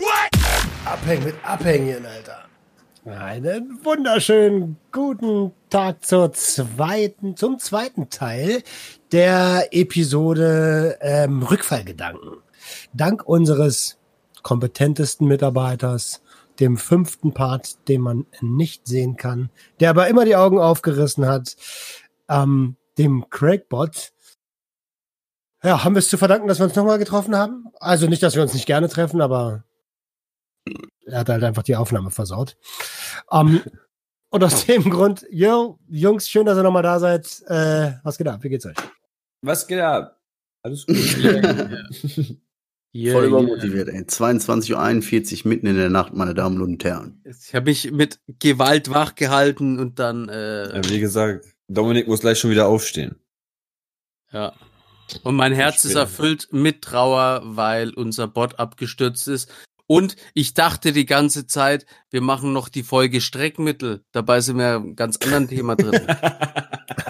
Rap. Abhängen mit Abhängen, Alter. Einen wunderschönen guten Tag zur zweiten, zum zweiten Teil der Episode ähm, Rückfallgedanken. Dank unseres kompetentesten Mitarbeiters, dem fünften Part, den man nicht sehen kann, der aber immer die Augen aufgerissen hat, ähm, dem Craigbot. Ja, haben wir es zu verdanken, dass wir uns nochmal getroffen haben? Also nicht, dass wir uns nicht gerne treffen, aber er hat halt einfach die Aufnahme versaut. Um, und aus dem Grund, yo, Jungs, schön, dass ihr nochmal da seid. Äh, was geht ab? Wie geht's euch? Was geht ab? Alles gut. Voll übermotiviert, ey. 22.41 Uhr mitten in der Nacht, meine Damen und Herren. Ich habe mich mit Gewalt wachgehalten und dann. Äh, ja, wie gesagt, Dominik muss gleich schon wieder aufstehen. Ja. Und mein Herz ist erfüllt mit Trauer, weil unser Bot abgestürzt ist. Und ich dachte die ganze Zeit, wir machen noch die Folge Streckmittel. Dabei sind wir im ganz anderen Thema drin.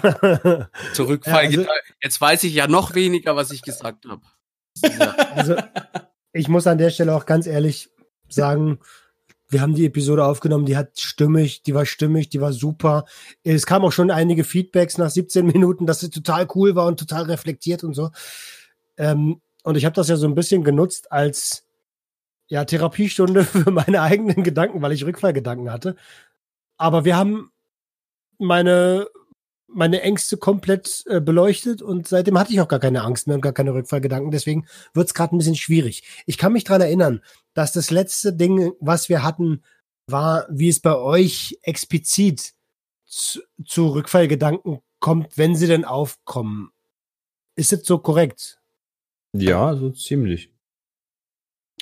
Zurückfall. Ja, also, Jetzt weiß ich ja noch weniger, was ich gesagt habe. Ja. Also, ich muss an der Stelle auch ganz ehrlich sagen, wir haben die Episode aufgenommen, die hat stimmig, die war stimmig, die war super. Es kam auch schon einige Feedbacks nach 17 Minuten, dass sie total cool war und total reflektiert und so. Ähm, und ich habe das ja so ein bisschen genutzt als ja, Therapiestunde für meine eigenen Gedanken, weil ich Rückfallgedanken hatte. Aber wir haben meine meine Ängste komplett äh, beleuchtet und seitdem hatte ich auch gar keine Angst mehr und gar keine Rückfallgedanken. Deswegen wird es gerade ein bisschen schwierig. Ich kann mich dran erinnern, dass das letzte Ding, was wir hatten, war, wie es bei euch explizit zu, zu Rückfallgedanken kommt, wenn sie denn aufkommen. Ist es so korrekt? Ja, so ziemlich.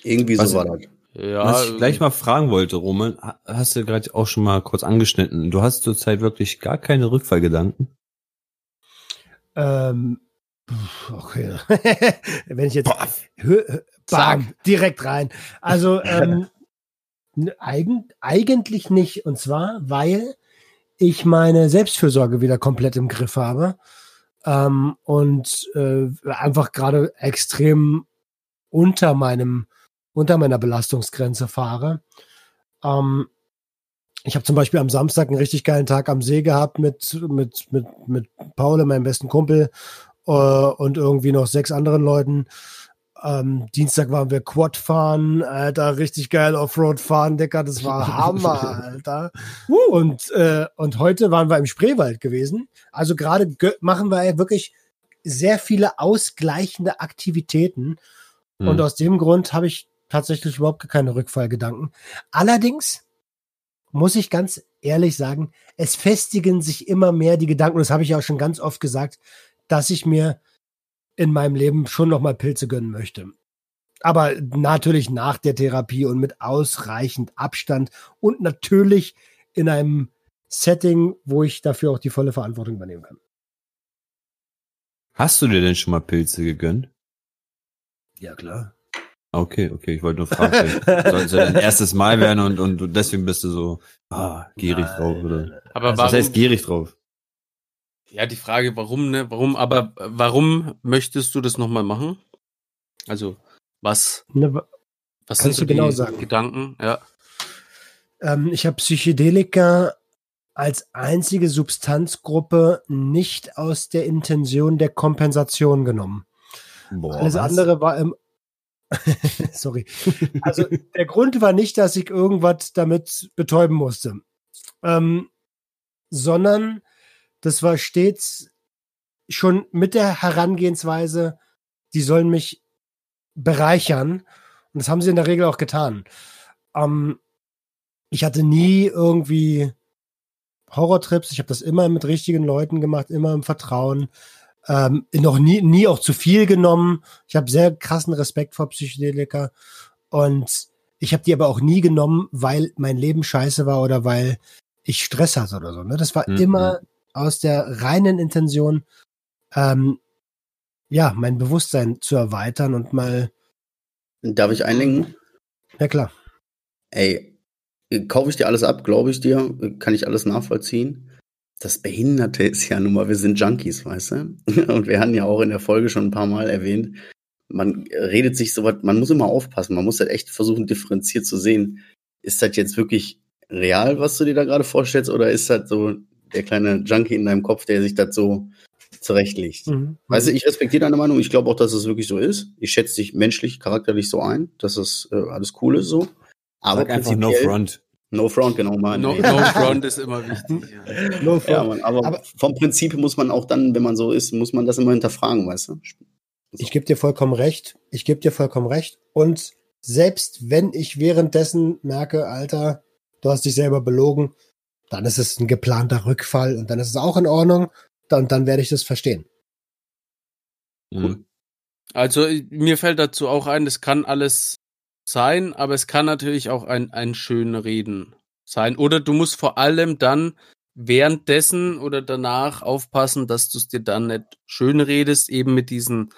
Irgendwie was, so war das. Ja, was ich gleich mal fragen wollte, Roman, hast du gerade auch schon mal kurz angeschnitten. Du hast zurzeit wirklich gar keine Rückfallgedanken? Ähm, okay. Wenn ich jetzt bam, direkt rein. Also ähm, eigen, eigentlich nicht. Und zwar, weil ich meine Selbstfürsorge wieder komplett im Griff habe ähm, und äh, einfach gerade extrem unter meinem unter meiner Belastungsgrenze fahre. Ähm, ich habe zum Beispiel am Samstag einen richtig geilen Tag am See gehabt mit, mit, mit, mit Paul, meinem besten Kumpel, äh, und irgendwie noch sechs anderen Leuten. Ähm, Dienstag waren wir Quad fahren, Alter, richtig geil Offroad fahren, Decker, das war Hammer, Alter. und, äh, und heute waren wir im Spreewald gewesen. Also gerade machen wir wirklich sehr viele ausgleichende Aktivitäten. Hm. Und aus dem Grund habe ich tatsächlich überhaupt keine Rückfallgedanken. Allerdings muss ich ganz ehrlich sagen, es festigen sich immer mehr die Gedanken, das habe ich auch schon ganz oft gesagt, dass ich mir in meinem Leben schon nochmal Pilze gönnen möchte. Aber natürlich nach der Therapie und mit ausreichend Abstand und natürlich in einem Setting, wo ich dafür auch die volle Verantwortung übernehmen kann. Hast du dir denn schon mal Pilze gegönnt? Ja, klar. Okay, okay, ich wollte nur fragen, soll es ja dein erstes Mal werden und, und deswegen bist du so ah, gierig nein, drauf, oder? Aber warum, Was heißt gierig drauf? Ja, die Frage, warum, ne? Warum, aber warum möchtest du das nochmal machen? Also, was, ne, was sind so genau sagen? Gedanken, ja. Ähm, ich habe Psychedelika als einzige Substanzgruppe nicht aus der Intention der Kompensation genommen. Boah, Alles was? andere war im Sorry. Also der Grund war nicht, dass ich irgendwas damit betäuben musste, ähm, sondern das war stets schon mit der Herangehensweise, die sollen mich bereichern. Und das haben sie in der Regel auch getan. Ähm, ich hatte nie irgendwie Horrortrips. Ich habe das immer mit richtigen Leuten gemacht, immer im Vertrauen. Ähm, noch nie, nie auch zu viel genommen. Ich habe sehr krassen Respekt vor Psychedelika und ich habe die aber auch nie genommen, weil mein Leben scheiße war oder weil ich Stress hatte oder so. Ne? Das war mhm. immer aus der reinen Intention, ähm, ja, mein Bewusstsein zu erweitern und mal. Darf ich einlenken? Ja, klar. Ey, kaufe ich dir alles ab, glaube ich dir, kann ich alles nachvollziehen. Das Behinderte ist ja nun mal, wir sind Junkies, weißt du? Und wir hatten ja auch in der Folge schon ein paar Mal erwähnt, man redet sich so was, man muss immer aufpassen, man muss halt echt versuchen, differenziert zu sehen. Ist das jetzt wirklich real, was du dir da gerade vorstellst, oder ist das so der kleine Junkie in deinem Kopf, der sich das so zurechtlegt? Mhm. Weißt du, ich respektiere deine Meinung, ich glaube auch, dass es wirklich so ist. Ich schätze dich menschlich, charakterlich so ein, dass es äh, alles cool ist so. Aber Sag einfach no front. No front, genau, Mann. No, no front ist immer wichtig. Ja. No front. Ja, Mann, aber, aber, vom Prinzip muss man auch dann, wenn man so ist, muss man das immer hinterfragen, weißt du? So. Ich gebe dir vollkommen recht. Ich gebe dir vollkommen recht. Und selbst wenn ich währenddessen merke, Alter, du hast dich selber belogen, dann ist es ein geplanter Rückfall und dann ist es auch in Ordnung. Dann, dann werde ich das verstehen. Mhm. Also mir fällt dazu auch ein, es kann alles sein, aber es kann natürlich auch ein, ein schöner Reden sein. Oder du musst vor allem dann währenddessen oder danach aufpassen, dass du es dir dann nicht schön redest, eben mit diesen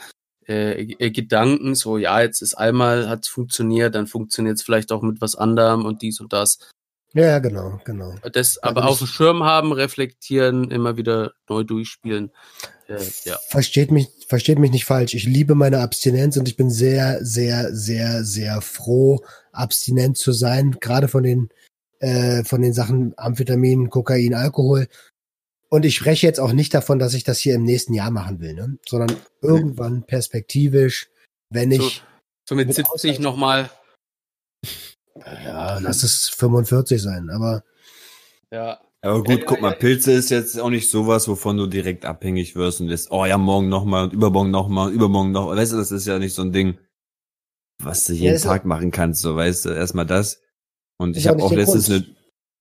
äh, äh, Gedanken, so ja, jetzt ist einmal hat's funktioniert, dann funktioniert es vielleicht auch mit was anderem und dies und das. Ja, genau, genau. Das aber auf dem Schirm haben, reflektieren, immer wieder neu durchspielen. Äh, ja. Versteht mich, versteht mich nicht falsch. Ich liebe meine Abstinenz und ich bin sehr, sehr, sehr, sehr froh, abstinent zu sein, gerade von den äh, von den Sachen Amphetamin, Kokain, Alkohol. Und ich spreche jetzt auch nicht davon, dass ich das hier im nächsten Jahr machen will, ne? sondern irgendwann perspektivisch, wenn ich. So, so mit 70 nochmal. Ja, lass es 45 sein, aber. Ja. Aber gut, guck mal, Pilze ist jetzt auch nicht sowas, wovon du direkt abhängig wirst und lässt, oh ja, morgen nochmal und übermorgen nochmal und übermorgen noch. Weißt du, das ist ja nicht so ein Ding, was du jeden ja, Tag machen kannst, so weißt du, erstmal das. Und ich habe auch letztens eine,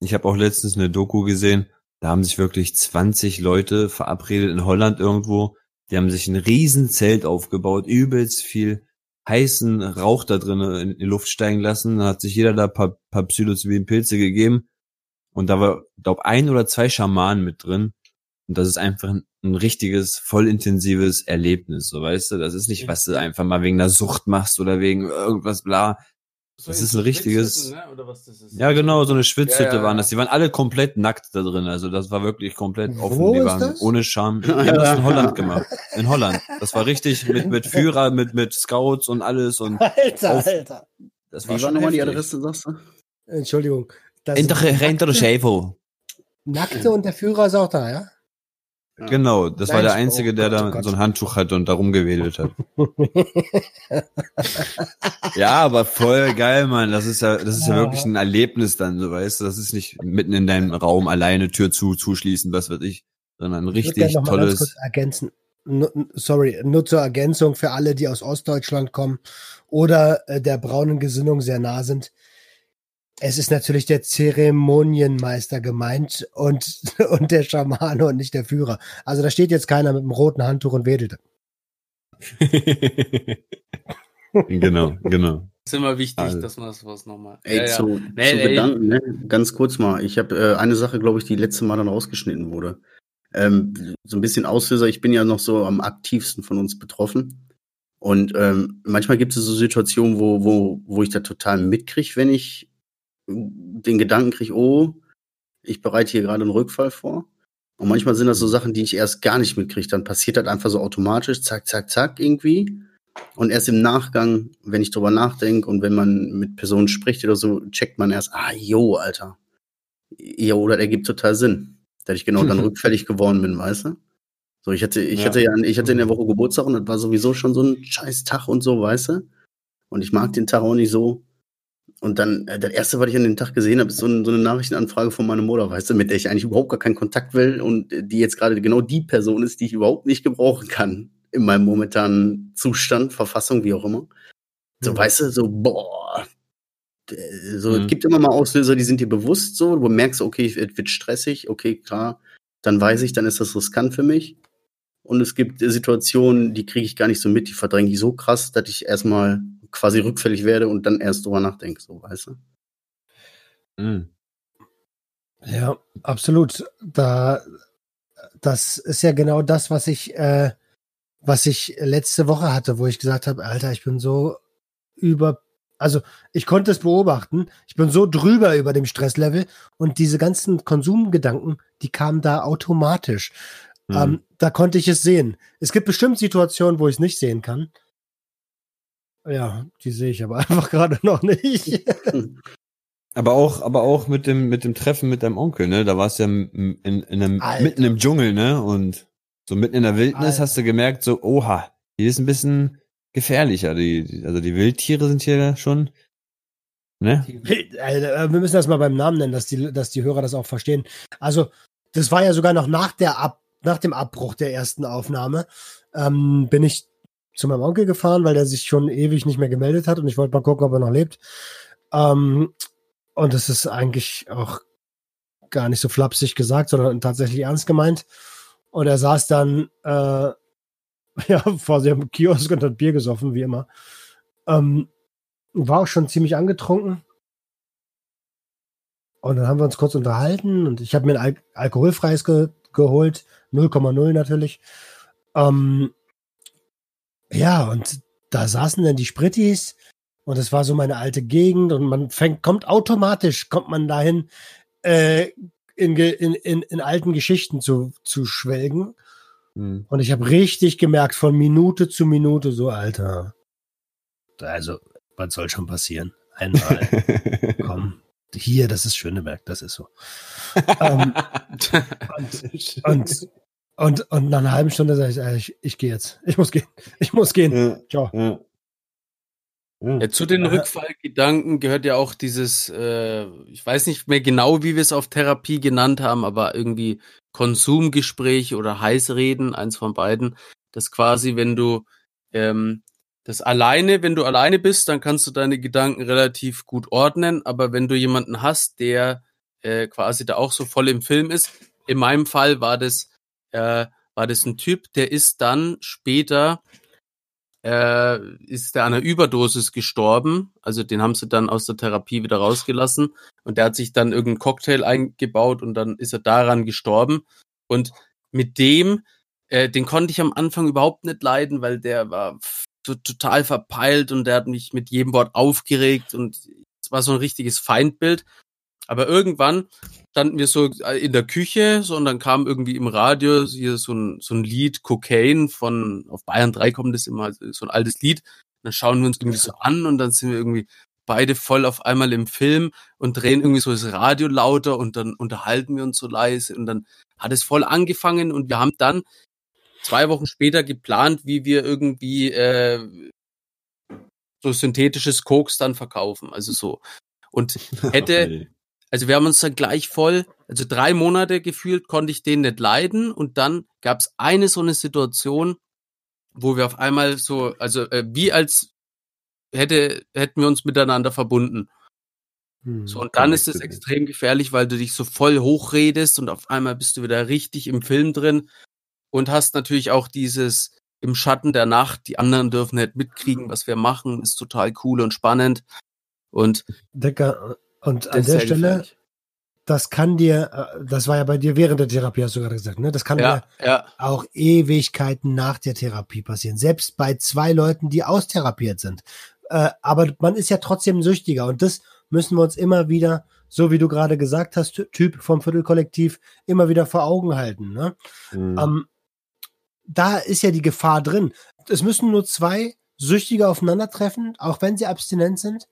ich habe auch letztens eine Doku gesehen, da haben sich wirklich 20 Leute verabredet in Holland irgendwo. Die haben sich ein Riesenzelt aufgebaut, übelst viel heißen Rauch da drinnen in die Luft steigen lassen. Da hat sich jeder da paar, paar psilocybin Pilze gegeben. Und da war, glaub, ein oder zwei Schamanen mit drin. Und das ist einfach ein, ein richtiges, voll intensives Erlebnis, so weißt du. Das ist nicht, was du einfach mal wegen der Sucht machst oder wegen irgendwas bla. Das ist ein richtiges. Ne? Ja, genau, so eine Schwitzhütte ja, ja, waren das. Die waren alle komplett nackt da drin. Also das war wirklich komplett offen. Wo die waren das? ohne Scham. Die haben das in Holland gemacht. In Holland. Das war richtig mit, mit Führer, mit, mit Scouts und alles. Und Alter, auf, Alter. Das war Wie schon nochmal die Adresse, sagst du? Entschuldigung. Hinter der Schäfer. Nackte und der Führer ist auch da, ja? Genau, das Nein, war der Einzige, der da oh so ein Handtuch hatte und da rumgewedelt hat. ja, aber voll geil, Mann. Das ist ja, das ist ja, ja wirklich ein Erlebnis dann, so weißt du. Das ist nicht mitten in deinem Raum alleine Tür zu, zuschließen, was weiß ich, sondern ein richtig ich noch tolles. Kurz ergänzen. No, sorry, nur zur Ergänzung für alle, die aus Ostdeutschland kommen oder äh, der braunen Gesinnung sehr nah sind. Es ist natürlich der Zeremonienmeister gemeint und, und der Schamane und nicht der Führer. Also da steht jetzt keiner mit einem roten Handtuch und wedelt. genau, genau. ist immer wichtig, also. dass man sowas nochmal. Ey, ja, zu, ja. Nee, zu nee, Gedanken, ne? ganz kurz mal. Ich habe äh, eine Sache, glaube ich, die letzte Mal dann rausgeschnitten wurde. Ähm, so ein bisschen Auslöser. Ich bin ja noch so am aktivsten von uns betroffen. Und ähm, manchmal gibt es so Situationen, wo, wo, wo ich da total mitkriege, wenn ich den Gedanken kriege, oh, ich bereite hier gerade einen Rückfall vor. Und manchmal sind das so Sachen, die ich erst gar nicht mitkriege. Dann passiert das einfach so automatisch, zack, zack, zack, irgendwie. Und erst im Nachgang, wenn ich drüber nachdenke und wenn man mit Personen spricht oder so, checkt man erst, ah, jo, Alter. Jo, das ergibt total Sinn. Dass ich genau dann rückfällig geworden bin, weißt du? So, ich hatte, ich ja. hatte ja, ich hatte in der Woche Geburtstag und das war sowieso schon so ein scheiß Tag und so, weißt du? Und ich mag den Tag auch nicht so. Und dann, äh, das erste, was ich an dem Tag gesehen habe, ist so, ein, so eine Nachrichtenanfrage von meiner Mutter, weißt du, mit der ich eigentlich überhaupt gar keinen Kontakt will und die jetzt gerade genau die Person ist, die ich überhaupt nicht gebrauchen kann in meinem momentanen Zustand, Verfassung, wie auch immer. So, mhm. weißt du, so, boah. So, mhm. es gibt immer mal Auslöser, die sind dir bewusst so, du merkst, okay, es wird stressig, okay, klar, dann weiß ich, dann ist das riskant für mich. Und es gibt Situationen, die kriege ich gar nicht so mit, die verdränge ich so krass, dass ich erstmal quasi rückfällig werde und dann erst drüber nachdenke, so, weißt du? Mhm. Ja, absolut. Da, das ist ja genau das, was ich, äh, was ich letzte Woche hatte, wo ich gesagt habe, Alter, ich bin so über, Also ich konnte es beobachten. Ich bin so drüber über dem Stresslevel und diese ganzen Konsumgedanken, die kamen da automatisch. Mhm. Ähm, da konnte ich es sehen. Es gibt bestimmt Situationen, wo ich es nicht sehen kann. Ja, die sehe ich aber einfach gerade noch nicht. aber auch, aber auch mit dem, mit dem Treffen mit deinem Onkel, ne? Da warst du ja in, in einem, mitten im Dschungel, ne? Und so mitten in der Wildnis Alter. hast du gemerkt, so, oha, hier ist ein bisschen gefährlicher. Die, also die Wildtiere sind hier schon. Ne? Äh, wir müssen das mal beim Namen nennen, dass die, dass die Hörer das auch verstehen. Also, das war ja sogar noch nach der Ab, nach dem Abbruch der ersten Aufnahme, ähm, bin ich zu meinem Onkel gefahren, weil der sich schon ewig nicht mehr gemeldet hat und ich wollte mal gucken, ob er noch lebt. Ähm, und es ist eigentlich auch gar nicht so flapsig gesagt, sondern tatsächlich ernst gemeint. Und er saß dann äh, ja, vor dem Kiosk und hat Bier gesoffen, wie immer. Ähm, war auch schon ziemlich angetrunken. Und dann haben wir uns kurz unterhalten und ich habe mir ein Al alkoholfreies ge geholt, 0,0 natürlich. Ähm, ja, und da saßen dann die Sprittis und es war so meine alte Gegend und man fängt, kommt automatisch, kommt man dahin, äh, in, in, in, in alten Geschichten zu, zu schwelgen. Mhm. Und ich habe richtig gemerkt, von Minute zu Minute, so, Alter. Also, was soll schon passieren? Einmal. Komm. Hier, das ist Schöneberg, das ist so. um, und, und, und, und, nach einer halben Stunde sage ich, ich, ich gehe jetzt. Ich muss gehen. Ich muss gehen. Ja, Ciao. Ja. Ja, zu den Rückfallgedanken gehört ja auch dieses, äh, ich weiß nicht mehr genau, wie wir es auf Therapie genannt haben, aber irgendwie Konsumgespräch oder Heißreden, eins von beiden, dass quasi, wenn du ähm, das alleine, wenn du alleine bist, dann kannst du deine Gedanken relativ gut ordnen, aber wenn du jemanden hast, der äh, quasi da auch so voll im Film ist, in meinem Fall war das, äh, war das ein Typ, der ist dann später äh, ist der an einer Überdosis gestorben. Also den haben sie dann aus der Therapie wieder rausgelassen. Und der hat sich dann irgendeinen Cocktail eingebaut und dann ist er daran gestorben. Und mit dem, äh, den konnte ich am Anfang überhaupt nicht leiden, weil der war so total verpeilt und der hat mich mit jedem Wort aufgeregt und es war so ein richtiges Feindbild. Aber irgendwann standen wir so äh, in der Küche, so und dann kam irgendwie im Radio hier so ein, so ein Lied Cocaine von, auf Bayern 3 kommt das immer, so ein altes Lied. Und dann schauen wir uns irgendwie so an und dann sind wir irgendwie beide voll auf einmal im Film und drehen irgendwie so das Radio lauter und dann unterhalten wir uns so leise und dann hat es voll angefangen und wir haben dann zwei Wochen später geplant, wie wir irgendwie äh, so synthetisches Koks dann verkaufen. Also so. Und hätte, also wir haben uns dann gleich voll, also drei Monate gefühlt, konnte ich den nicht leiden. Und dann gab es eine so eine Situation, wo wir auf einmal so, also äh, wie als hätte, hätten wir uns miteinander verbunden. Hm, so, und dann ist es extrem gefährlich, weil du dich so voll hochredest und auf einmal bist du wieder richtig im Film drin und hast natürlich auch dieses im Schatten der Nacht, die anderen dürfen nicht mitkriegen, was wir machen, ist total cool und spannend. Und Decker, und an der Stelle, gefährlich. das kann dir, äh, das war ja bei dir während der Therapie, hast du gerade gesagt, ne? Das kann ja, dir ja. auch Ewigkeiten nach der Therapie passieren. Selbst bei zwei Leuten, die austherapiert sind. Äh, aber man ist ja trotzdem süchtiger und das müssen wir uns immer wieder, so wie du gerade gesagt hast, Typ vom Viertelkollektiv, immer wieder vor Augen halten. Ne? Mhm. Ähm, da ist ja die Gefahr drin. Es müssen nur zwei Süchtige aufeinandertreffen, auch wenn sie abstinent sind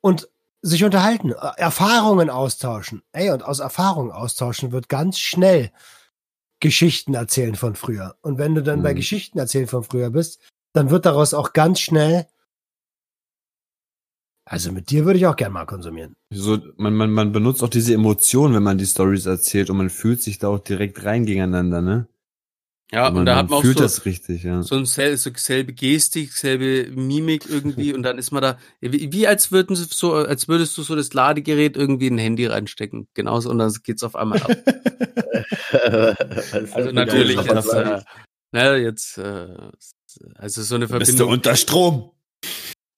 und sich unterhalten, äh, Erfahrungen austauschen. Ey, und aus Erfahrungen austauschen wird ganz schnell Geschichten erzählen von früher. Und wenn du dann mhm. bei Geschichten erzählen von früher bist, dann wird daraus auch ganz schnell also mit dir würde ich auch gern mal konsumieren. So, man, man, man benutzt auch diese Emotionen, wenn man die Stories erzählt und man fühlt sich da auch direkt rein gegeneinander, ne? Ja, und, und da hat man auch fühlt so, das richtig, ja. so, ein sel so selbe Gestik, selbe Mimik irgendwie und dann ist man da wie, wie als würden so als würdest du so das Ladegerät irgendwie in ein Handy reinstecken, genauso und dann geht's auf einmal ab. also natürlich jetzt, äh, na, jetzt äh, also so eine Verbindung. Bist du unter Strom?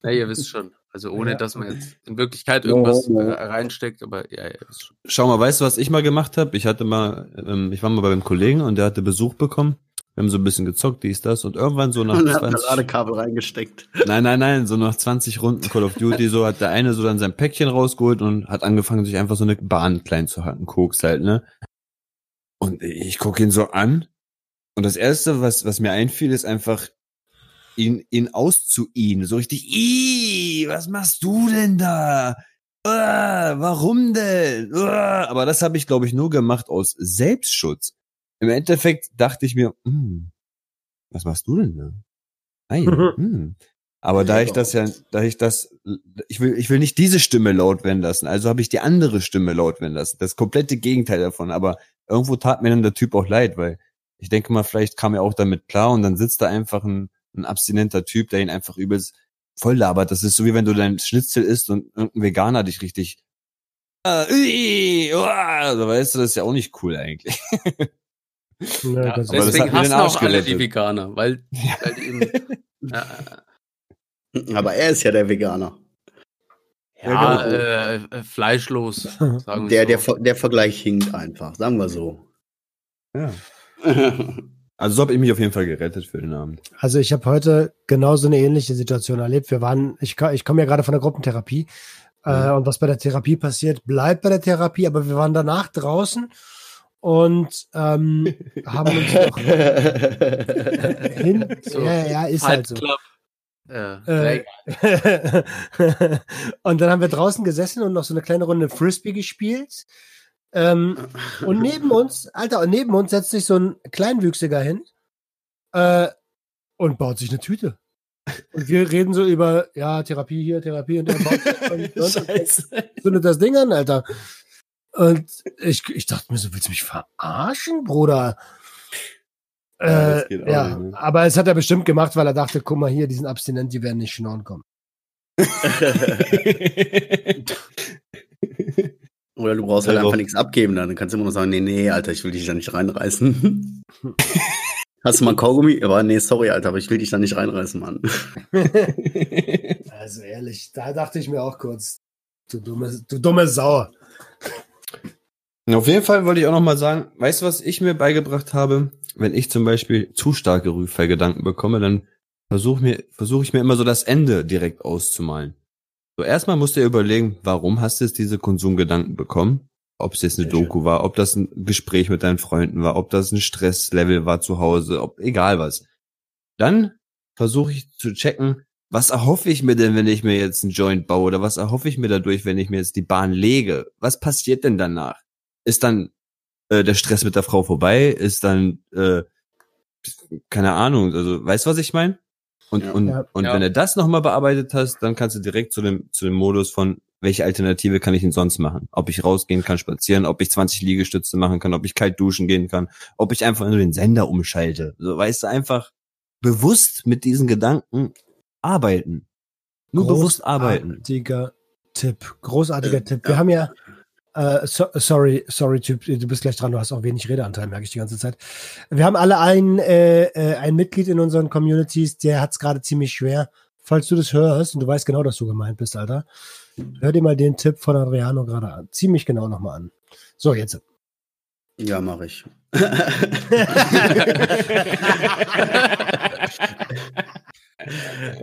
Ja, ihr wisst schon. Also ohne, ja, dass man jetzt in Wirklichkeit irgendwas äh, reinsteckt, aber ja, ja. Schau mal, weißt du, was ich mal gemacht habe? Ich hatte mal, ähm, ich war mal bei einem Kollegen und der hatte Besuch bekommen Wir haben so ein bisschen gezockt, dies, das und irgendwann so nach und 20 Ladekabel reingesteckt. Nein, nein, nein, so nach 20 Runden Call of Duty so hat der eine so dann sein Päckchen rausgeholt und hat angefangen sich einfach so eine Bahn klein zu hacken, Koks halt, ne? Und ich gucke ihn so an und das erste, was was mir einfiel, ist einfach ihn ihn auszuihen, so richtig, Ih, was machst du denn da? Uh, warum denn? Uh, aber das habe ich glaube ich nur gemacht aus Selbstschutz im Endeffekt dachte ich mir, hm, was machst du denn da? Nein. hm. Aber da ich das ja, da ich das, ich will, ich will nicht diese Stimme laut werden lassen, also habe ich die andere Stimme laut werden lassen. Das komplette Gegenteil davon. Aber irgendwo tat mir dann der Typ auch leid, weil ich denke mal, vielleicht kam er auch damit klar und dann sitzt da einfach ein, ein abstinenter Typ, der ihn einfach übelst voll labert. Das ist so wie wenn du dein Schnitzel isst und irgendein Veganer dich richtig, äh, also weißt du, das ist ja auch nicht cool eigentlich. Ja, ja, deswegen hassen auch alle die Veganer, weil, weil die eben, ja. Aber er ist ja der Veganer. Ja, genau. äh, äh, fleischlos. Sagen der, so. der, der Vergleich hinkt einfach, sagen wir so. Ja. Also so habe ich mich auf jeden Fall gerettet für den Abend. Also ich habe heute genauso eine ähnliche Situation erlebt. Wir waren, ich, ich komme ja gerade von der Gruppentherapie. Äh, mhm. Äh, und was bei der Therapie passiert, bleibt bei der Therapie, aber wir waren danach draußen und ähm, haben uns noch hin. So, ja, ja, ist halt so. Ja, äh, und dann haben wir draußen gesessen und noch so eine kleine Runde Frisbee gespielt. Ähm, und neben uns, Alter, und neben uns setzt sich so ein Kleinwüchsiger hin äh, und baut sich eine Tüte. Und wir reden so über, ja, Therapie hier, Therapie und baut und, und, und, und das Ding an, Alter. Und ich, ich dachte mir so, willst du mich verarschen, Bruder? Ja, äh, ja nicht, ne? aber es hat er bestimmt gemacht, weil er dachte, guck mal hier, die sind abstinent, die werden nicht schnorren kommen. Oder du brauchst halt einfach nichts abgeben, dann kannst du immer nur sagen, nee, nee, Alter, ich will dich da nicht reinreißen. Hast du mal ein Kaugummi? Aber nee, sorry, Alter, aber ich will dich da nicht reinreißen, Mann. also ehrlich, da dachte ich mir auch kurz, du dumme, du dumme Sau. Auf jeden Fall wollte ich auch noch mal sagen, weißt du, was ich mir beigebracht habe? Wenn ich zum Beispiel zu starke Rückfallgedanken bekomme, dann versuche mir, versuche ich mir immer so das Ende direkt auszumalen. So erstmal musst du dir überlegen, warum hast du jetzt diese Konsumgedanken bekommen? Ob es jetzt eine Doku war, ob das ein Gespräch mit deinen Freunden war, ob das ein Stresslevel war zu Hause, ob egal was. Dann versuche ich zu checken, was erhoffe ich mir denn, wenn ich mir jetzt einen Joint baue oder was erhoffe ich mir dadurch, wenn ich mir jetzt die Bahn lege? Was passiert denn danach? ist dann äh, der Stress mit der Frau vorbei, ist dann, äh, keine Ahnung, also weißt du, was ich meine? Und, ja, und, ja, und ja. wenn du das nochmal bearbeitet hast, dann kannst du direkt zu dem, zu dem Modus von, welche Alternative kann ich denn sonst machen? Ob ich rausgehen kann, spazieren, ob ich 20 Liegestütze machen kann, ob ich kalt duschen gehen kann, ob ich einfach nur den Sender umschalte. So, weißt du, einfach bewusst mit diesen Gedanken arbeiten. Nur bewusst arbeiten. Großartiger Tipp. Großartiger äh, Tipp. Wir haben ja, Uh, so, sorry, sorry, Typ, du bist gleich dran, du hast auch wenig Redeanteil, merke ich die ganze Zeit. Wir haben alle ein, äh, äh ein Mitglied in unseren Communities, der hat es gerade ziemlich schwer. Falls du das hörst und du weißt genau, dass du gemeint bist, Alter, hör dir mal den Tipp von Adriano gerade an. Ziemlich genau nochmal an. So, jetzt. Ja, mache ich.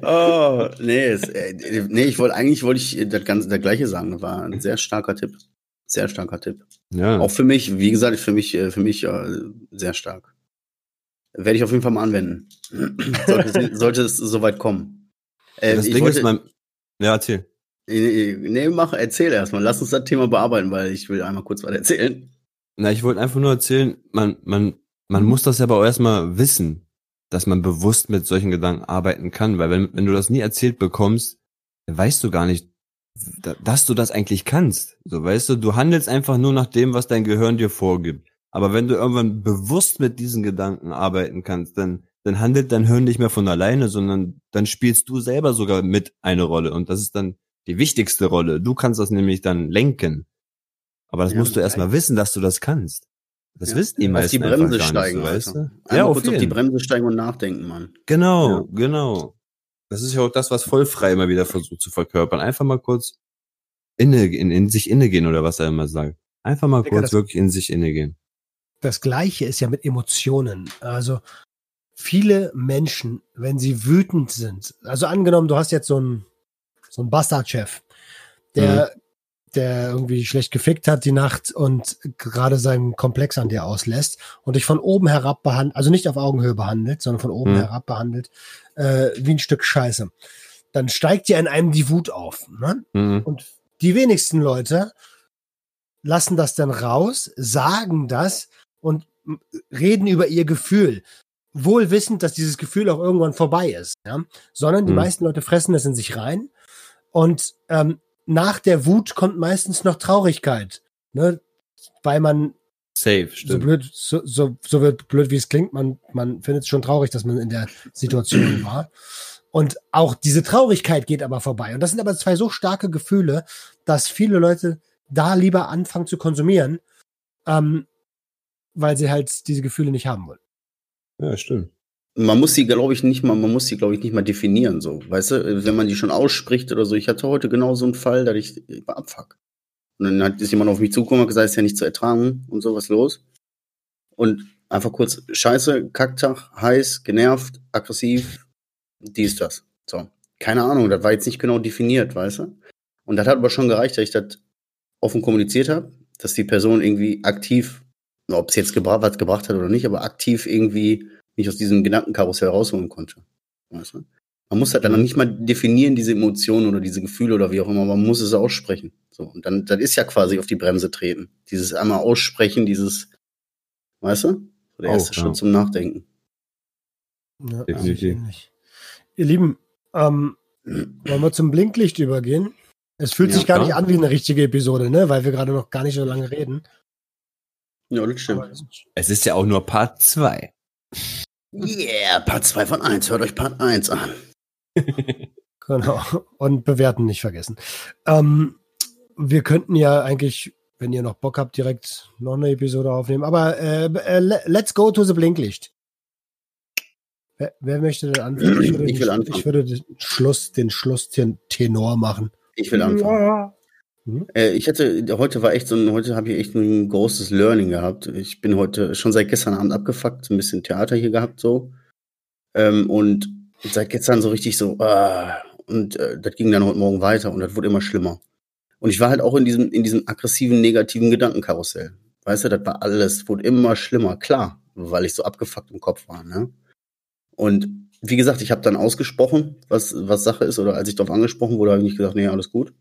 oh, nee, es, äh, nee, ich wollte eigentlich wollte ich das ganze der gleiche sagen, war ein sehr starker Tipp. Sehr starker Tipp. Ja. Auch für mich, wie gesagt, für mich, äh, für mich äh, sehr stark. Werde ich auf jeden Fall mal anwenden. sollte, sollte es soweit kommen. Äh, das Ding wollte, ist mein. Ja, erzähl. Nee, mach, erzähl erstmal. Lass uns das Thema bearbeiten, weil ich will einmal kurz was erzählen. Na, ich wollte einfach nur erzählen, man, man, man muss das ja aber auch erstmal wissen, dass man bewusst mit solchen Gedanken arbeiten kann, weil wenn, wenn du das nie erzählt bekommst, weißt du gar nicht, dass du das eigentlich kannst. So, weißt du, du handelst einfach nur nach dem, was dein Gehirn dir vorgibt. Aber wenn du irgendwann bewusst mit diesen Gedanken arbeiten kannst, dann, dann handelt dein Hirn nicht mehr von alleine, sondern dann spielst du selber sogar mit eine Rolle. Und das ist dann die wichtigste Rolle. Du kannst das nämlich dann lenken. Aber das ja, musst du erstmal wissen, dass du das kannst. Das ja. wissen die meisten. Auf die Bremse steigen, so, weißt du? Ja, auf, kurz auf die Bremse steigen und nachdenken, Mann. Genau, ja. genau. Das ist ja auch das, was vollfrei immer wieder versucht zu verkörpern. Einfach mal kurz inne, in, in sich inne gehen oder was er immer sagt. Einfach mal Digga, kurz wirklich in sich inne gehen. Das Gleiche ist ja mit Emotionen. Also viele Menschen, wenn sie wütend sind, also angenommen, du hast jetzt so einen, so einen Bastardchef, der, mhm. Der irgendwie schlecht gefickt hat die Nacht und gerade seinen Komplex an dir auslässt und dich von oben herab behandelt, also nicht auf Augenhöhe behandelt, sondern von oben mhm. herab behandelt, äh, wie ein Stück Scheiße. Dann steigt ja in einem die Wut auf. Ne? Mhm. Und die wenigsten Leute lassen das dann raus, sagen das und reden über ihr Gefühl wohl wissend, dass dieses Gefühl auch irgendwann vorbei ist, ja? sondern die hm. meisten Leute fressen das in sich rein und ähm, nach der Wut kommt meistens noch Traurigkeit, ne? weil man Safe, stimmt. so blöd, so, so, so wird blöd wie es klingt, man, man findet es schon traurig, dass man in der Situation war. Und auch diese Traurigkeit geht aber vorbei. Und das sind aber zwei so starke Gefühle, dass viele Leute da lieber anfangen zu konsumieren, ähm, weil sie halt diese Gefühle nicht haben wollen. Ja, stimmt. Man muss sie, glaube ich, nicht mal, man muss sie, glaube ich, nicht mal definieren, so. Weißt du, wenn man die schon ausspricht oder so. Ich hatte heute genau so einen Fall, da ich, ich war abfuck. Und dann hat ist jemand auf mich zugekommen und gesagt, ist ja nicht zu ertragen und so, was los. Und einfach kurz, scheiße, Kacktag, heiß, genervt, aggressiv, dies, das. So. Keine Ahnung, das war jetzt nicht genau definiert, weißt du? Und das hat aber schon gereicht, dass ich das offen kommuniziert habe, dass die Person irgendwie aktiv ob es jetzt gebra was gebracht hat oder nicht, aber aktiv irgendwie mich aus diesem Gedankenkarussell rausholen konnte. Weißt du? Man muss halt dann noch nicht mal definieren, diese Emotionen oder diese Gefühle oder wie auch immer, man muss es aussprechen. So, und dann, das ist ja quasi auf die Bremse treten. Dieses einmal aussprechen, dieses, weißt du? Der erste Schritt zum Nachdenken. Ja, Definitiv. Ihr Lieben, ähm, wollen wir zum Blinklicht übergehen? Es fühlt ja, sich gar klar. nicht an wie eine richtige Episode, ne? Weil wir gerade noch gar nicht so lange reden. Ja, das stimmt. Es ist ja auch nur Part 2. Yeah, Part 2 von 1. Hört euch Part 1 an. genau. Und bewerten nicht vergessen. Ähm, wir könnten ja eigentlich, wenn ihr noch Bock habt, direkt noch eine Episode aufnehmen. Aber äh, äh, let's go to the Blinklicht. Wer, wer möchte denn anfangen? Ich, ich will den, anfangen. Ich würde den Schluss, den Schlusstenor machen. Ich will anfangen. Ja. Mhm. Äh, ich hatte, heute war echt so ein, heute habe ich echt ein großes Learning gehabt. Ich bin heute schon seit gestern Abend abgefuckt, ein bisschen Theater hier gehabt, so. Ähm, und seit gestern so richtig so, ah, und äh, das ging dann heute Morgen weiter und das wurde immer schlimmer. Und ich war halt auch in diesem, in diesem aggressiven, negativen Gedankenkarussell. Weißt du, das war alles, wurde immer schlimmer, klar, weil ich so abgefuckt im Kopf war, ne? Und wie gesagt, ich habe dann ausgesprochen, was, was Sache ist, oder als ich darauf angesprochen wurde, habe ich nicht gesagt, nee, alles gut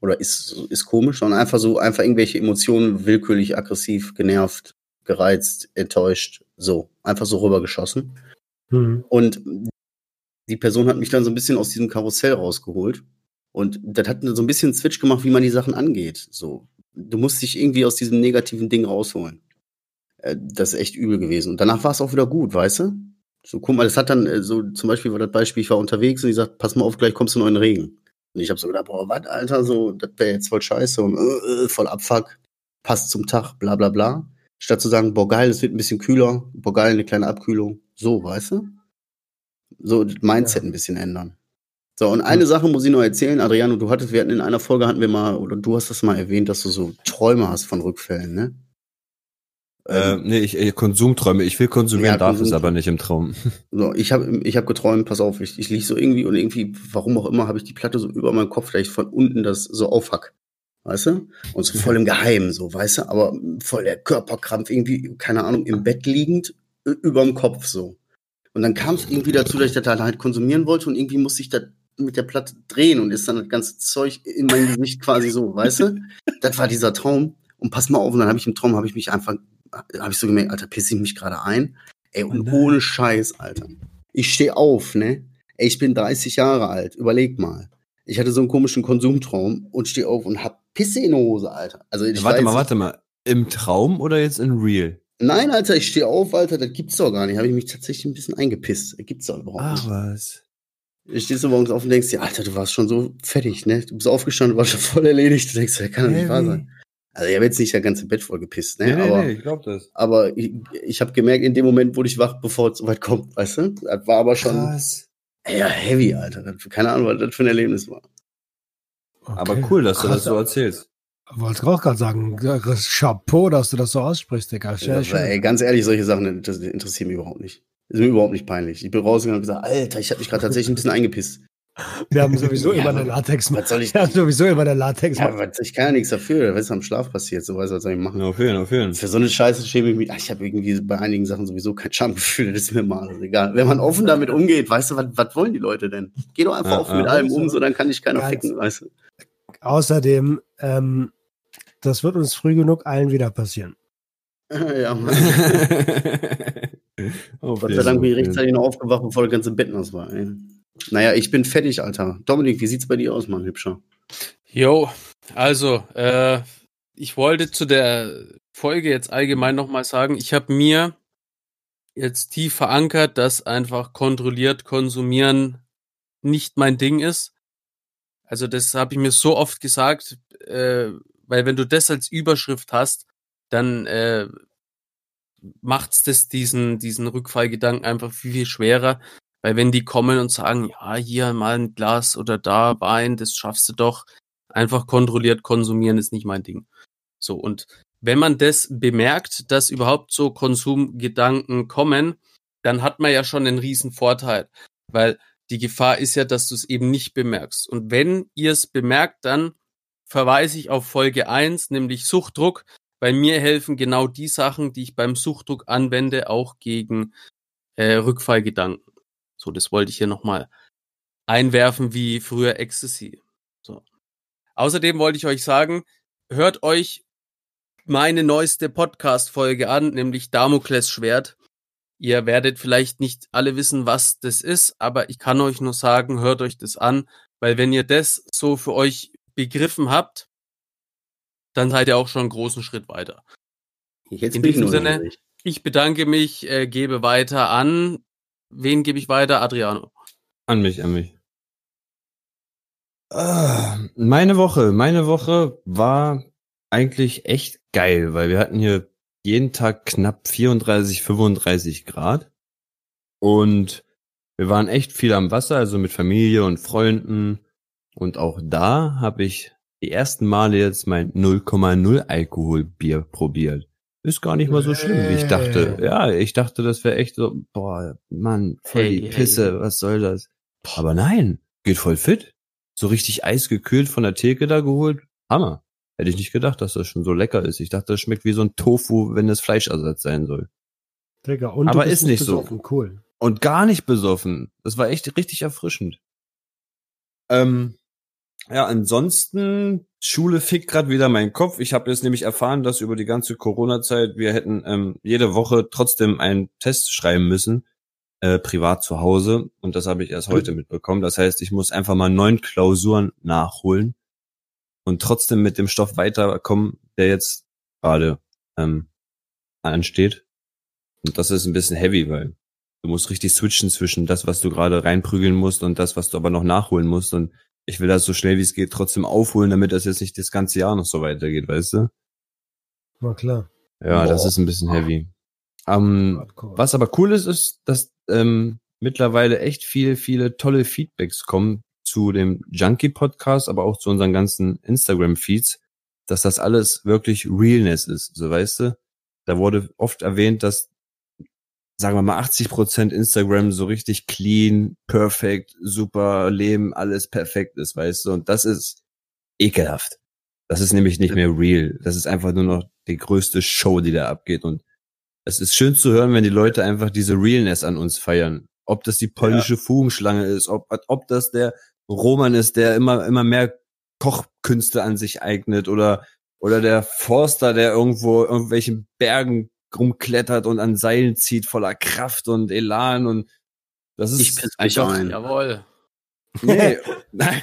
oder ist, ist komisch, sondern einfach so, einfach irgendwelche Emotionen willkürlich, aggressiv, genervt, gereizt, enttäuscht, so, einfach so rübergeschossen. Mhm. Und die Person hat mich dann so ein bisschen aus diesem Karussell rausgeholt. Und das hat so ein bisschen Switch gemacht, wie man die Sachen angeht. So, du musst dich irgendwie aus diesem negativen Ding rausholen. Äh, das ist echt übel gewesen. Und danach war es auch wieder gut, weißt du? So, guck mal, das hat dann, äh, so zum Beispiel war das Beispiel, ich war unterwegs und die sagt, pass mal auf, gleich kommst du in den Regen. Und ich habe so gedacht, boah, was, Alter, so, das wäre jetzt voll scheiße und äh, äh, voll Abfuck, passt zum Tag, bla bla bla. Statt zu sagen, boah, geil, es wird ein bisschen kühler, boah, geil, eine kleine Abkühlung. So, weißt du? So das Mindset ja. ein bisschen ändern. So, und eine Sache muss ich noch erzählen, Adriano, du hattest, wir hatten in einer Folge hatten wir mal, oder du hast das mal erwähnt, dass du so Träume hast von Rückfällen, ne? Äh, nee, ich, ich Konsumträume. Ich will konsumieren, ja, darf es aber nicht im Traum. So, ich habe ich hab geträumt, pass auf, ich, ich lieg so irgendwie und irgendwie, warum auch immer, habe ich die Platte so über meinem Kopf, vielleicht von unten das so aufhack. Weißt du? Und so voll im Geheimen, so, weißt du? Aber voll der Körperkrampf, irgendwie, keine Ahnung, im Bett liegend, über dem Kopf so. Und dann kam es irgendwie dazu, dass ich das halt konsumieren wollte und irgendwie musste ich das mit der Platte drehen und ist dann das ganze Zeug in mein Gesicht quasi so, weißt du? Das war dieser Traum. Und pass mal auf, und dann habe ich im Traum, habe ich mich einfach habe ich so gemerkt, Alter, pisse ich mich gerade ein. Ey, und oh ohne Scheiß, Alter. Ich stehe auf, ne? Ey, ich bin 30 Jahre alt. Überleg mal. Ich hatte so einen komischen Konsumtraum und stehe auf und hab Pisse in der Hose, Alter. Also ich warte weiß, mal, warte mal. Im Traum oder jetzt in real? Nein, Alter, ich stehe auf, Alter, das gibt's doch gar nicht. Habe ich mich tatsächlich ein bisschen eingepisst. Das gibt's doch überhaupt Ach, nicht. Ach was. Ich stehst du morgens auf und denkst dir, Alter, du warst schon so fertig, ne? Du bist aufgestanden, du warst schon voll erledigt. Du denkst, das kann doch nicht wahr sein. Also ich habe jetzt nicht das ganze Bett voll gepisst, ne? Nee, aber, nee, ich glaube das. Aber ich, ich habe gemerkt, in dem Moment wurde ich wach, bevor es soweit kommt, weißt du? Das war aber schon Krass. ja heavy, Alter. keine Ahnung, was das für ein Erlebnis war. Okay. Aber cool, dass du das so erzählst. Wollte auch gerade sagen, Chapeau, dass du das so aussprichst, Digga. Ja, ey, ganz ehrlich, solche Sachen das interessieren mich überhaupt nicht. Ist mir überhaupt nicht peinlich. Ich bin rausgegangen und gesagt, Alter, ich habe mich gerade tatsächlich ein bisschen eingepisst. Wir haben sowieso ja, immer eine Latex. Was soll ich? Wir haben sowieso immer eine Latex. Ja, was, ich kann ja nichts dafür. Was ist am Schlaf passiert? So weiß was soll ich machen? Auf jeden, auf jeden. Für so eine Scheiße schäme ich mich. Ach, ich habe irgendwie bei einigen Sachen sowieso kein Schamgefühl. Das ist mir mal also egal. Wenn man offen damit umgeht, weißt du, was, was wollen die Leute denn? Geh doch einfach ja, offen ja, mit allem um, so dann kann ich keiner Ganz ficken, weißt du. Außerdem, ähm, das wird uns früh genug allen wieder passieren. ja, Mann. Gott sei Dank bin ich rechtzeitig noch aufgewacht, bevor das ganze Bett nass war. Ey. Naja, ich bin fertig, Alter. Dominik, wie sieht's bei dir aus, Mann, hübscher? Jo, also, äh, ich wollte zu der Folge jetzt allgemein nochmal sagen, ich habe mir jetzt tief verankert, dass einfach kontrolliert konsumieren nicht mein Ding ist. Also das habe ich mir so oft gesagt, äh, weil wenn du das als Überschrift hast, dann äh, macht's das diesen diesen Rückfallgedanken einfach viel viel schwerer, weil wenn die kommen und sagen, ja, hier mal ein Glas oder da Wein, das schaffst du doch, einfach kontrolliert konsumieren ist nicht mein Ding. So, und wenn man das bemerkt, dass überhaupt so Konsumgedanken kommen, dann hat man ja schon einen riesen Vorteil, weil die Gefahr ist ja, dass du es eben nicht bemerkst. Und wenn ihr es bemerkt, dann verweise ich auf Folge eins, nämlich Suchtdruck. Bei mir helfen genau die Sachen, die ich beim Suchtdruck anwende, auch gegen äh, Rückfallgedanken. So, das wollte ich hier nochmal einwerfen wie früher Ecstasy. So. Außerdem wollte ich euch sagen, hört euch meine neueste Podcast-Folge an, nämlich Damokles Schwert. Ihr werdet vielleicht nicht alle wissen, was das ist, aber ich kann euch nur sagen, hört euch das an, weil wenn ihr das so für euch begriffen habt, dann seid ihr auch schon einen großen Schritt weiter. Jetzt In diesem Sinne, ich bedanke mich, äh, gebe weiter an Wen gebe ich weiter? Adriano. An mich, an mich. Ah, meine Woche, meine Woche war eigentlich echt geil, weil wir hatten hier jeden Tag knapp 34, 35 Grad. Und wir waren echt viel am Wasser, also mit Familie und Freunden. Und auch da habe ich die ersten Male jetzt mein 0,0 Alkoholbier probiert. Ist gar nicht mal so schlimm, wie ich dachte. Ja, ich dachte, das wäre echt so, boah, Mann, voll hey, die Pisse, hey. was soll das? Aber nein, geht voll fit. So richtig eisgekühlt von der Theke da geholt. Hammer. Hätte ich nicht gedacht, dass das schon so lecker ist. Ich dachte, das schmeckt wie so ein Tofu, wenn es Fleischersatz sein soll. Digga, und Aber ist nicht so. Cool. Und gar nicht besoffen. Das war echt richtig erfrischend. Ähm, ja, ansonsten, Schule fickt gerade wieder meinen Kopf. Ich habe jetzt nämlich erfahren, dass über die ganze Corona-Zeit wir hätten ähm, jede Woche trotzdem einen Test schreiben müssen, äh, privat zu Hause. Und das habe ich erst heute mitbekommen. Das heißt, ich muss einfach mal neun Klausuren nachholen und trotzdem mit dem Stoff weiterkommen, der jetzt gerade ähm, ansteht. Und das ist ein bisschen heavy, weil du musst richtig switchen zwischen das, was du gerade reinprügeln musst und das, was du aber noch nachholen musst. Und ich will das so schnell wie es geht trotzdem aufholen, damit das jetzt nicht das ganze Jahr noch so weitergeht, weißt du? Na klar. Ja, Boah. das ist ein bisschen heavy. Ähm, was aber cool ist, ist, dass ähm, mittlerweile echt viele, viele tolle Feedbacks kommen zu dem Junkie Podcast, aber auch zu unseren ganzen Instagram Feeds, dass das alles wirklich Realness ist, so weißt du? Da wurde oft erwähnt, dass sagen wir mal 80 Prozent Instagram so richtig clean, perfekt, super Leben, alles perfekt ist, weißt du? Und das ist ekelhaft. Das ist nämlich nicht mehr real. Das ist einfach nur noch die größte Show, die da abgeht. Und es ist schön zu hören, wenn die Leute einfach diese Realness an uns feiern. Ob das die polnische ja. Fugenschlange ist, ob, ob das der Roman ist, der immer, immer mehr Kochkünste an sich eignet oder, oder der Forster, der irgendwo irgendwelchen Bergen rumklettert und an Seilen zieht voller Kraft und Elan und das ist ich piss mich ein. Jawohl. Nee, nein.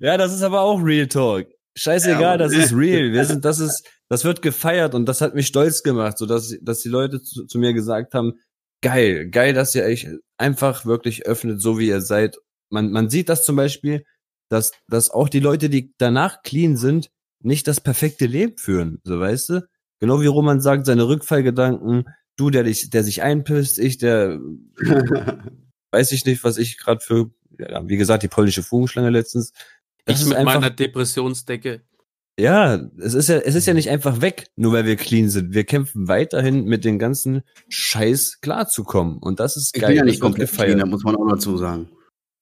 ja, das ist aber auch Real Talk. Scheißegal, ja, das ist real. Wir sind, das ist, das wird gefeiert und das hat mich stolz gemacht, so dass, dass die Leute zu, zu mir gesagt haben, geil, geil, dass ihr euch einfach wirklich öffnet, so wie ihr seid. Man, man sieht das zum Beispiel, dass, dass auch die Leute, die danach clean sind, nicht das perfekte Leben führen, so weißt du? Genau wie Roman sagt, seine Rückfallgedanken, du, der dich, der sich einpisst, ich, der weiß ich nicht, was ich gerade für, ja, wie gesagt, die polnische Fugenschlange letztens. Das ich mit einfach, meiner Depressionsdecke. Ja, es ist ja, es ist ja nicht einfach weg, nur weil wir clean sind. Wir kämpfen weiterhin mit den ganzen Scheiß klarzukommen. Und das ist Ich geil. bin ja nicht komplett gefeiert. clean, da muss man auch dazu sagen.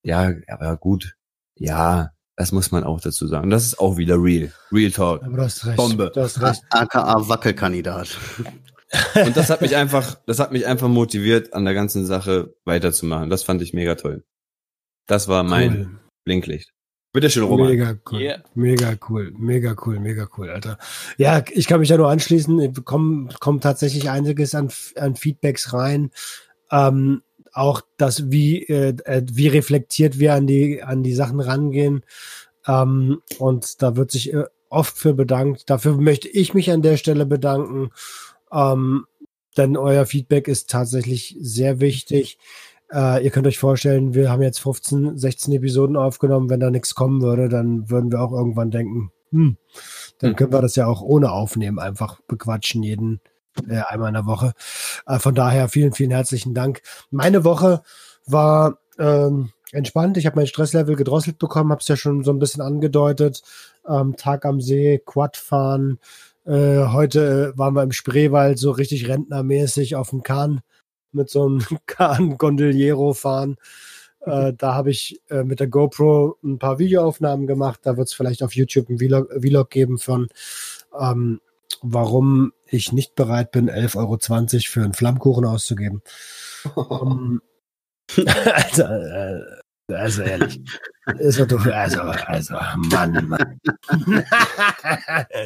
Ja, aber gut. Ja, das muss man auch dazu sagen. Das ist auch wieder real. Real Talk. Aber du hast recht. Bombe. Du hast recht. AKA Wackelkandidat. Und das hat mich einfach, das hat mich einfach motiviert, an der ganzen Sache weiterzumachen. Das fand ich mega toll. Das war mein Cool. Blinklicht. Bitte schön, Roman. Mega cool. Yeah. Mega cool. Mega cool. Mega cool, Alter. Ja, ich kann mich da nur anschließen. Kommt tatsächlich einiges an, an Feedbacks rein. Ähm, auch das, wie, äh, äh, wie reflektiert wir an die, an die Sachen rangehen. Ähm, und da wird sich äh, oft für bedankt. Dafür möchte ich mich an der Stelle bedanken. Ähm, denn euer Feedback ist tatsächlich sehr wichtig. Äh, ihr könnt euch vorstellen, wir haben jetzt 15, 16 Episoden aufgenommen. Wenn da nichts kommen würde, dann würden wir auch irgendwann denken, hm, dann Hm. können wir das ja auch ohne Aufnehmen einfach bequatschen, jeden äh, einmal in der Woche. Äh, von daher vielen, vielen herzlichen Dank. Meine Woche war ähm, entspannt. Ich habe mein Stresslevel gedrosselt bekommen, habe es ja schon so ein bisschen angedeutet. Ähm, Tag am See, Quad fahren. Äh, heute äh, waren wir im Spreewald so richtig rentnermäßig auf dem Kahn mit so einem Kahn Gondoliero fahren. Äh, da habe ich äh, mit der GoPro ein paar Videoaufnahmen gemacht. Da wird es vielleicht auf YouTube ein Vlog, Vlog geben von, ähm, warum ich nicht bereit bin, 11,20 Euro für einen Flammkuchen auszugeben. Ähm, also, äh, also ehrlich. Ist doch doof. Also, also, Mann, Mann.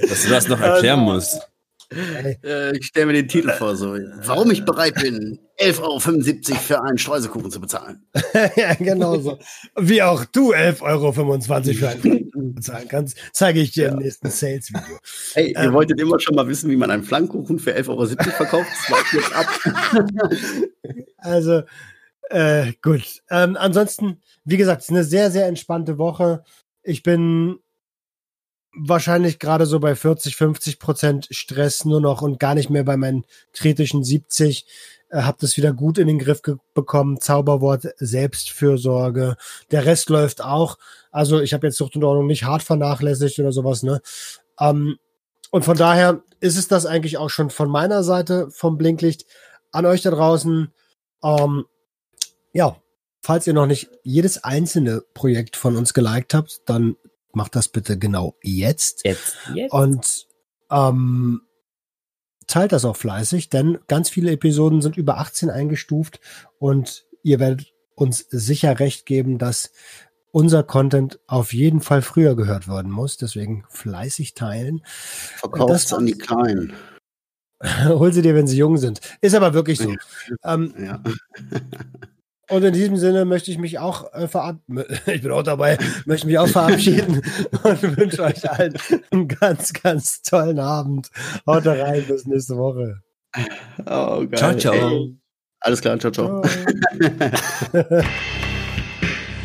Dass du das noch erklären musst. Äh, ich stelle mir den Titel vor, so. Warum ich bereit bin, 11,75 Euro für einen Streusekuchen zu bezahlen. ja, genau so. Wie auch du 11,25 Euro für einen bezahlen kannst, zeige ich dir im nächsten Sales-Video. Hey, ihr Ähm. wolltet immer schon mal wissen, wie man einen Flammkuchen für 11,70 Euro verkauft? Das jetzt ab. Also, äh, gut. Ähm, ansonsten, wie gesagt, es ist eine sehr, sehr entspannte Woche. Ich bin wahrscheinlich gerade so bei 40, 50 Prozent Stress nur noch und gar nicht mehr bei meinen kritischen 70. Äh, hab das wieder gut in den Griff bekommen. Zauberwort Selbstfürsorge. Der Rest läuft auch. Also ich habe jetzt Sucht und Ordnung nicht hart vernachlässigt oder sowas, ne? Ähm, und von daher ist es das eigentlich auch schon von meiner Seite vom Blinklicht an euch da draußen. Ähm, ja, falls ihr noch nicht jedes einzelne Projekt von uns geliked habt, dann macht das bitte genau jetzt. Jetzt, jetzt. Und ähm, teilt das auch fleißig, denn ganz viele Episoden sind über 18 eingestuft und ihr werdet uns sicher recht geben, dass unser Content auf jeden Fall früher gehört werden muss. Deswegen fleißig teilen. Verkauft's Das an die Kleinen. Hol sie dir, wenn sie jung sind. Ist aber wirklich so. Ähm, Ja. Und in diesem Sinne möchte ich mich auch äh, verabschieden. Ich bin auch dabei, möchte mich auch verabschieden und wünsche euch allen einen ganz, ganz tollen Abend. Haut da rein, bis nächste Woche. Oh, geil. Ciao, ciao. Ey, alles klar, ciao, ciao. Ciao.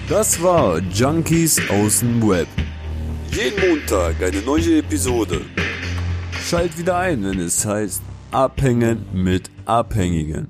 Das war Junkies aus dem Web. Jeden Montag eine neue Episode. Schalt wieder ein, wenn es heißt Abhängen mit Abhängigen.